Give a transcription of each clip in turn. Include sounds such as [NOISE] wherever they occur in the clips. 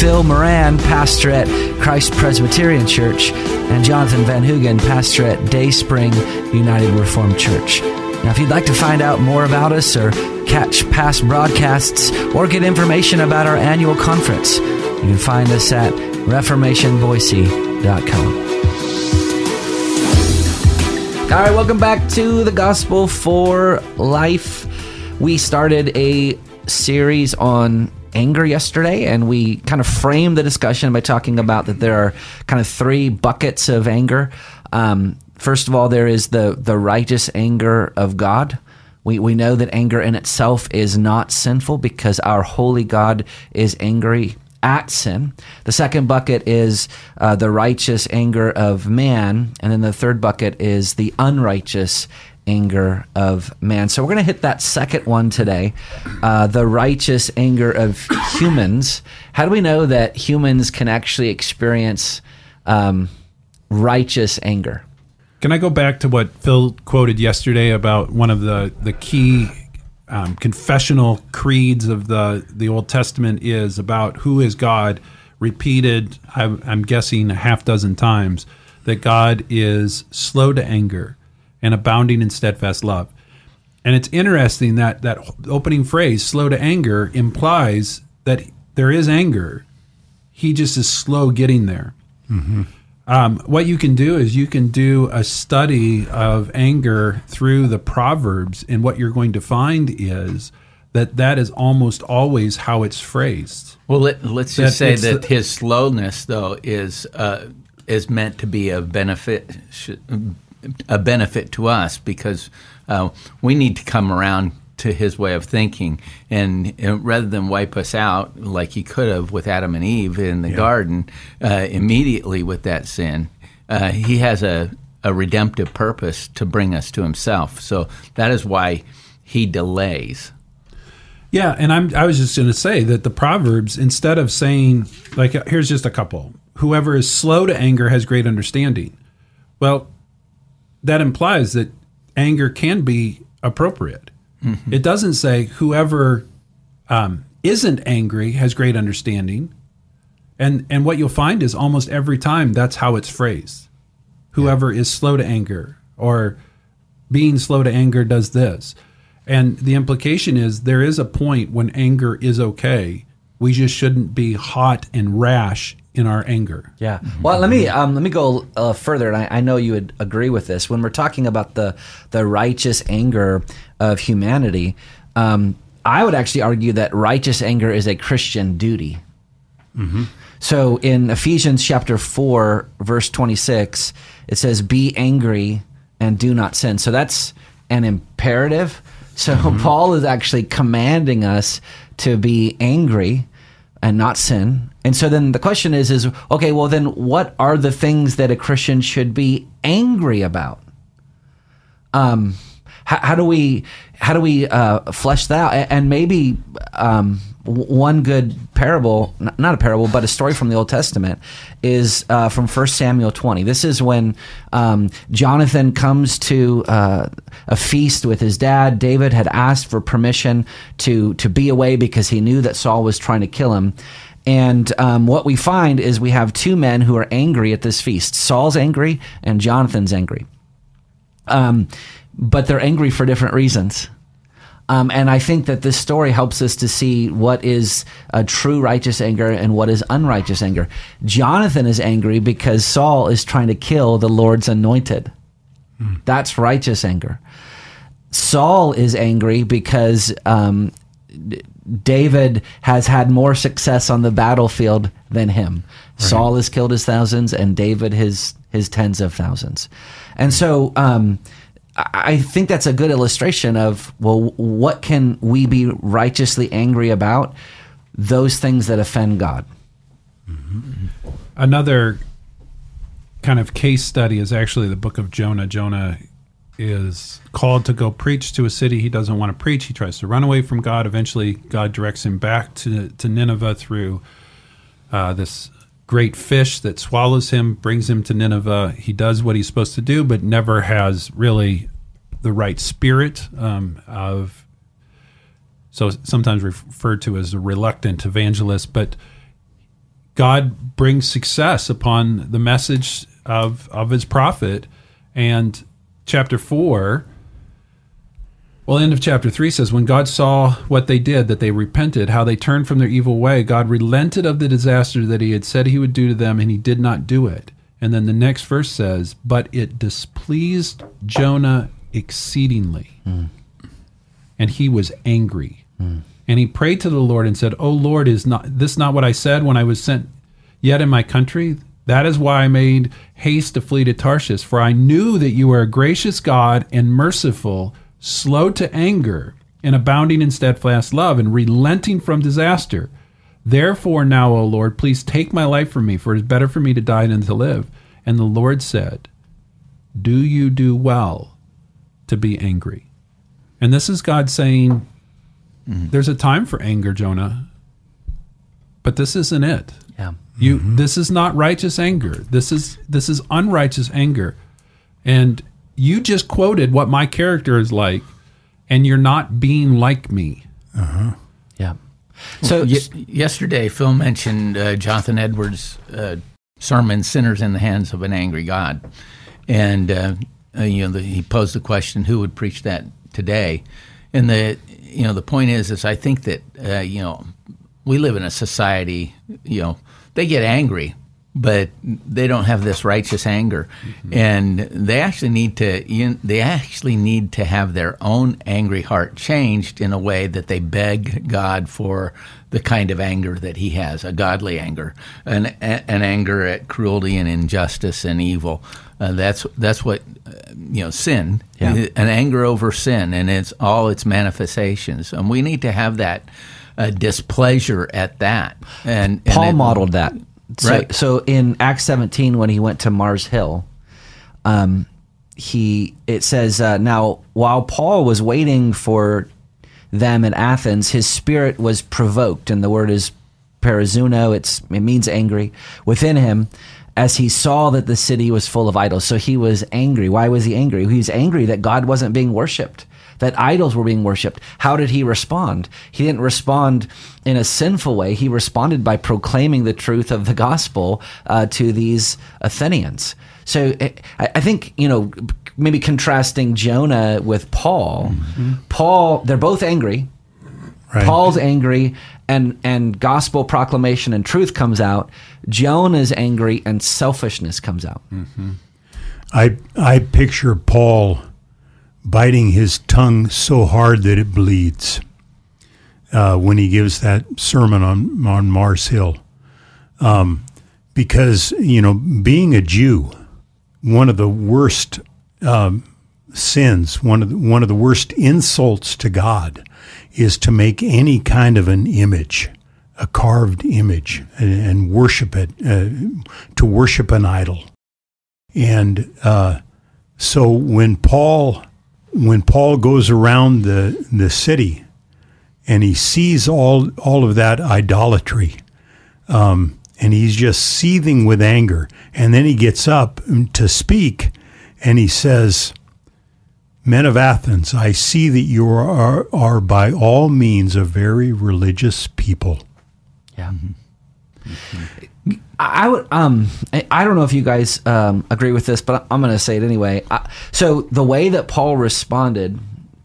Phil Moran, pastor at Christ Presbyterian Church, and Jonathan Van Hugen, pastor at Day Spring United Reformed Church. Now, if you'd like to find out more about us or catch past broadcasts or get information about our annual conference, you can find us at reformationboise.com. All right, welcome back to the Gospel for Life. We started a series on anger yesterday, and we kind of framed the discussion by talking about that there are kind of three buckets of anger. Um, first of all, there is the the righteous anger of God. We, we know that anger in itself is not sinful because our holy God is angry at sin. The second bucket is uh, the righteous anger of man. And then the third bucket is the unrighteous anger of man. So we're going to hit that second one today uh, the righteous anger of humans. How do we know that humans can actually experience um, righteous anger? Can I go back to what Phil quoted yesterday about one of the, the key um, confessional creeds of the, the Old Testament is about who is God, repeated, I'm, I'm guessing, a half dozen times, that God is slow to anger and abounding in steadfast love. And it's interesting that that opening phrase, slow to anger, implies that there is anger. He just is slow getting there. Mm-hmm. Um, what you can do is you can do a study of anger through the Proverbs, and what you're going to find is that that is almost always how it's phrased. Well, let, us just say that his slowness, though, is uh, is meant to be a benefit a benefit to us because uh, we need to come around to his way of thinking. And, and, rather than wipe us out like he could have with Adam and Eve in the yeah. garden uh, immediately with that sin, uh, he has a, a redemptive purpose to bring us to himself. So that is why he delays. Yeah, and I'm I was just going to say that the proverbs instead of saying like here's just a couple. Whoever is slow to anger has great understanding. Well, that implies that anger can be appropriate. Mm-hmm. It doesn't say whoever um, isn't angry has great understanding. And, and what you'll find is almost every time that's how it's phrased. Whoever yeah. is slow to anger or being slow to anger does this. And the implication is there is a point when anger is okay. We just shouldn't be hot and rash in our anger. Yeah. Well, let me um, let me go uh, further, and I, I, know you would agree with this. When we're talking about the the righteous anger of humanity, um, I would actually argue that righteous anger is a Christian duty. Mm-hmm. So in Ephesians chapter four, verse twenty six, it says, "Be angry and do not sin." So that's an imperative. So [LAUGHS] mm-hmm. Paul is actually commanding us to be angry and not sin. And so then the question is is okay, well then what are the things that a Christian should be angry about? Um how, how do we how do we uh, flesh that out? And maybe um, one good parable, not a parable, but a story from the Old Testament, is uh, from 1 Samuel 20. This is when um, Jonathan comes to uh, a feast with his dad. David had asked for permission to, to be away because he knew that Saul was trying to kill him. And um, what we find is we have two men who are angry at this feast. Saul's angry and Jonathan's angry. Um, but they're angry for different reasons. Um, and I think that this story helps us to see what is a true righteous anger and what is unrighteous anger. Jonathan is angry because Saul is trying to kill the Lord's anointed. Hmm. That's righteous anger. Saul is angry because um, David has had more success on the battlefield than him. Right. Saul has killed his thousands, and David his his tens of thousands. And so, um, I think that's a good illustration of well, what can we be righteously angry about? Those things that offend God. Mm-hmm. Another kind of case study is actually the book of Jonah. Jonah is called to go preach to a city he doesn't want to preach. He tries to run away from God. Eventually, God directs him back to, to Nineveh through uh, this great fish that swallows him, brings him to Nineveh. He does what he's supposed to do, but never has really the right spirit um, of. So sometimes referred to as a reluctant evangelist, but God brings success upon the message of of his prophet, and chapter 4 well end of chapter 3 says when god saw what they did that they repented how they turned from their evil way god relented of the disaster that he had said he would do to them and he did not do it and then the next verse says but it displeased jonah exceedingly mm. and he was angry mm. and he prayed to the lord and said oh lord is not this not what i said when i was sent yet in my country that is why I made haste to flee to Tarshish, for I knew that you are a gracious God and merciful, slow to anger, and abounding in steadfast love, and relenting from disaster. Therefore, now, O Lord, please take my life from me, for it is better for me to die than to live. And the Lord said, Do you do well to be angry? And this is God saying, mm-hmm. There's a time for anger, Jonah, but this isn't it. Yeah. You mm-hmm. this is not righteous anger. This is this is unrighteous anger. And you just quoted what my character is like and you're not being like me. Uh-huh. Yeah. So y- yesterday Phil mentioned uh, Jonathan Edwards' uh, sermon "Sinners in the Hands of an Angry God," and uh, uh, you know the, he posed the question, "Who would preach that today?" And the you know the point is, is I think that uh, you know we live in a society, you know, they get angry, but they don't have this righteous anger, mm-hmm. and they actually need to. You they actually need to have their own angry heart changed in a way that they beg God for the kind of anger that He has, a godly anger, an an anger at cruelty and injustice and evil. Uh, that's that's what uh, you know sin, yeah. an anger over sin, and it's all its manifestations, and we need to have that a displeasure at that. And, Paul it, modeled that. So, right. So in Acts 17, when he went to Mars Hill, um, he it says uh, now while Paul was waiting for them in Athens, his spirit was provoked, and the word is perazeuo. It's it means angry within him as he saw that the city was full of idols. So he was angry. Why was he angry? He was angry that God wasn't being worshipped that idols were being worshipped. How did he respond? He didn't respond in a sinful way. He responded by proclaiming the truth of the gospel uh, to these Athenians. So I, I think, you know, maybe contrasting Jonah with Paul. Mm-hmm. Paul, they're both angry. Right. Paul's angry and and gospel proclamation and truth comes out. Jonah's angry and selfishness comes out. Mm-hmm. I I picture Paul biting his tongue so hard that it bleeds uh, when he gives that sermon on, on Mars Hill. Um, because, you know, being a Jew, one of the worst um, sins, one of the, one of the worst insults to God is to make any kind of an image, a carved image, and, and worship it, uh, to worship an idol. And uh, so when Paul when Paul goes around the, the city and he sees all, all of that idolatry, um, and he's just seething with anger. And then he gets up to speak and he says, Men of Athens, I see that you are, are by all means a very religious people. Yeah. Mm-hmm. I would um I don't know if you guys um, agree with this, but I'm going to say it anyway. I, so the way that Paul responded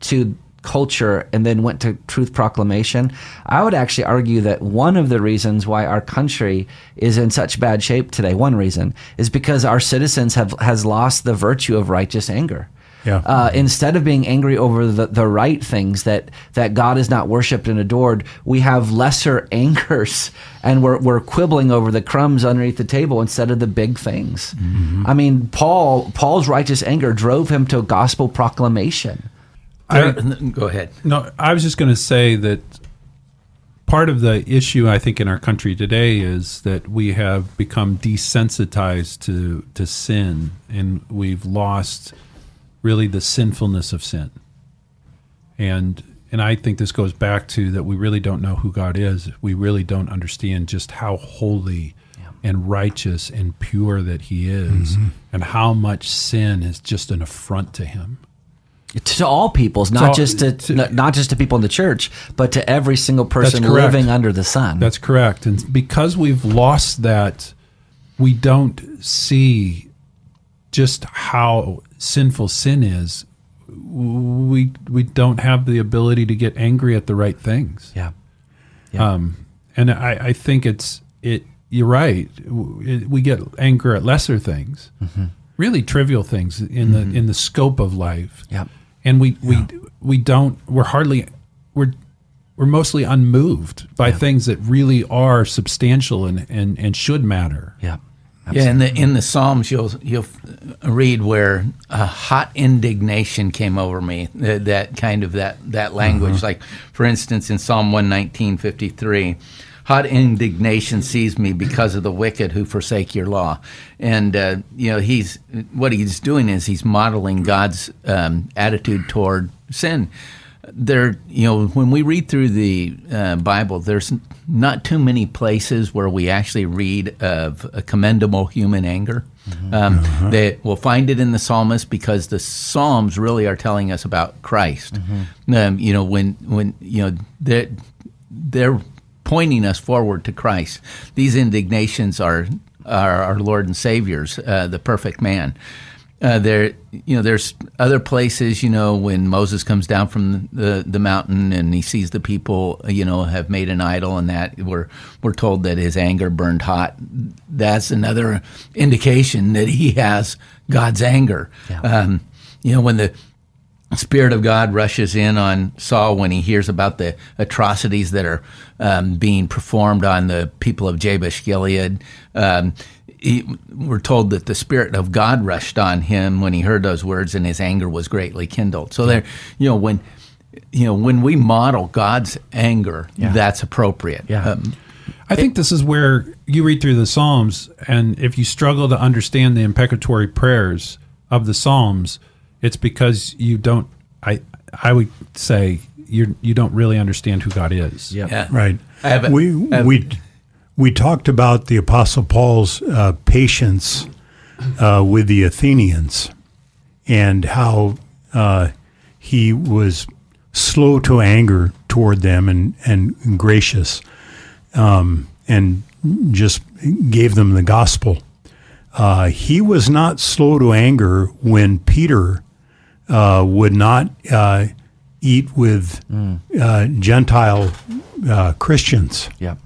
to culture and then went to truth proclamation, I would actually argue that one of the reasons why our country is in such bad shape today, one reason is because our citizens have has lost the virtue of righteous anger. Yeah. Uh, instead of being angry over the, the right things that, that God is not worshipped and adored, we have lesser [LAUGHS] angers and we're, we're quibbling over the crumbs underneath the table instead of the big things. Mm-hmm. I mean, Paul Paul's righteous anger drove him to gospel proclamation. I, go ahead. No, I was just going to say that part of the issue I think in our country today is that we have become desensitized to to sin and we've lost really the sinfulness of sin. And and I think this goes back to that we really don't know who God is. We really don't understand just how holy and righteous and pure that he is mm-hmm. and how much sin is just an affront to him. to all peoples, not all- just to, to- not- not just to people in the church, but to every single person living under the sun. That's correct. And because we've lost that, we don't see just how sinful sin is. We we don't have the ability to get angry at the right things. yeah, um, And I, I think it's it. You're right. We get anger at lesser things, mm-hmm. really trivial things in the mm-hmm. in the scope of life. yeah, and we we we don't we're hardly we're we're mostly unmoved by things that really are substantial and and, and should matter yeah. Yeah, in the in the Psalms, you'll you'll read where a hot indignation came over me. That, that kind of that that language, like for instance, in Psalm one nineteen fifty three, hot indignation seized me because of the wicked who forsake your law. And uh, you know, he's what he's doing is he's modeling God's um, attitude toward sin there you know when we read through the uh, bible there's not too many places where we actually read of a commendable human anger. Um, they will find it in the psalmist because the psalms really are telling us about christ. Um, you know when when you know they're, they're pointing us forward to christ. These indignations are are our lord and savior's uh, the perfect man uh, there, you know, there's other places, you know, when Moses comes down from the, the mountain and he sees the people, you know, have made an idol, and that we're we're told that his anger burned hot. That's another indication that he has God's anger. Um, you know, when the Spirit of God rushes in on Saul when he hears about the atrocities that are um, being performed on the people of Jabesh Gilead. Um, he, we're told that the Spirit of God rushed on him when he heard those words, and his anger was greatly kindled. So there, you know, when you know when we model God's anger, that's appropriate. Yeah. Um, i think this is where you read through the psalms and if you struggle to understand the imprecatory prayers of the psalms it's because you don't i i would say you you don't really understand who god is Yeah. yeah. Right. I have a- we I have- we we talked about the Apostle Paul's uh, patience uh, with the Athenians and how uh, he was slow to anger toward them and and gracious, um, and just gave them the gospel. Uh, he was not slow to anger when Peter uh, would not uh, eat with uh, Gentile uh, Christians. yeah.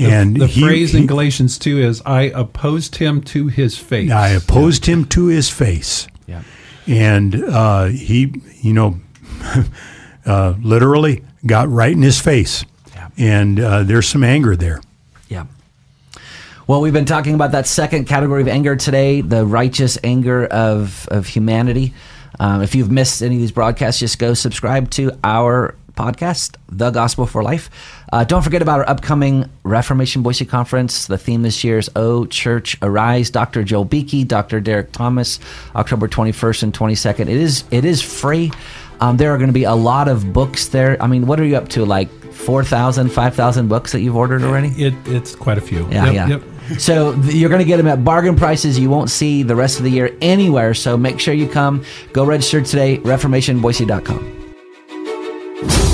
And the he- phrase he- in galatians 2 is i opposed him to his face I opposed him to his face. Yeah. And uh, he, you know, [LAUGHS] uh, literally got right in his face. Yeah. And uh, there's some anger there. Yeah. Well, we've been talking about that second category of anger today, the righteous anger of, of humanity. Um, if you've missed any of these broadcasts, just go subscribe to our podcast, The Gospel for Life. Uh, don't forget about our upcoming Reformation Boise Conference. The theme this year is Oh Church Arise. Dr. Joel Beeke, Dr. Derek Thomas, October 21st and 22nd. It is it is free. Um, there are going to be a lot of books there. I mean, what are you up to? Like 4,000, 5,000 books that you've ordered already? it, it's quite a few Yeah, Yep, yeah. yep. [LAUGHS] So you're going to get them at bargain prices you won't see the rest of the year anywhere. So make sure you come. Go register today, reformationboise.com.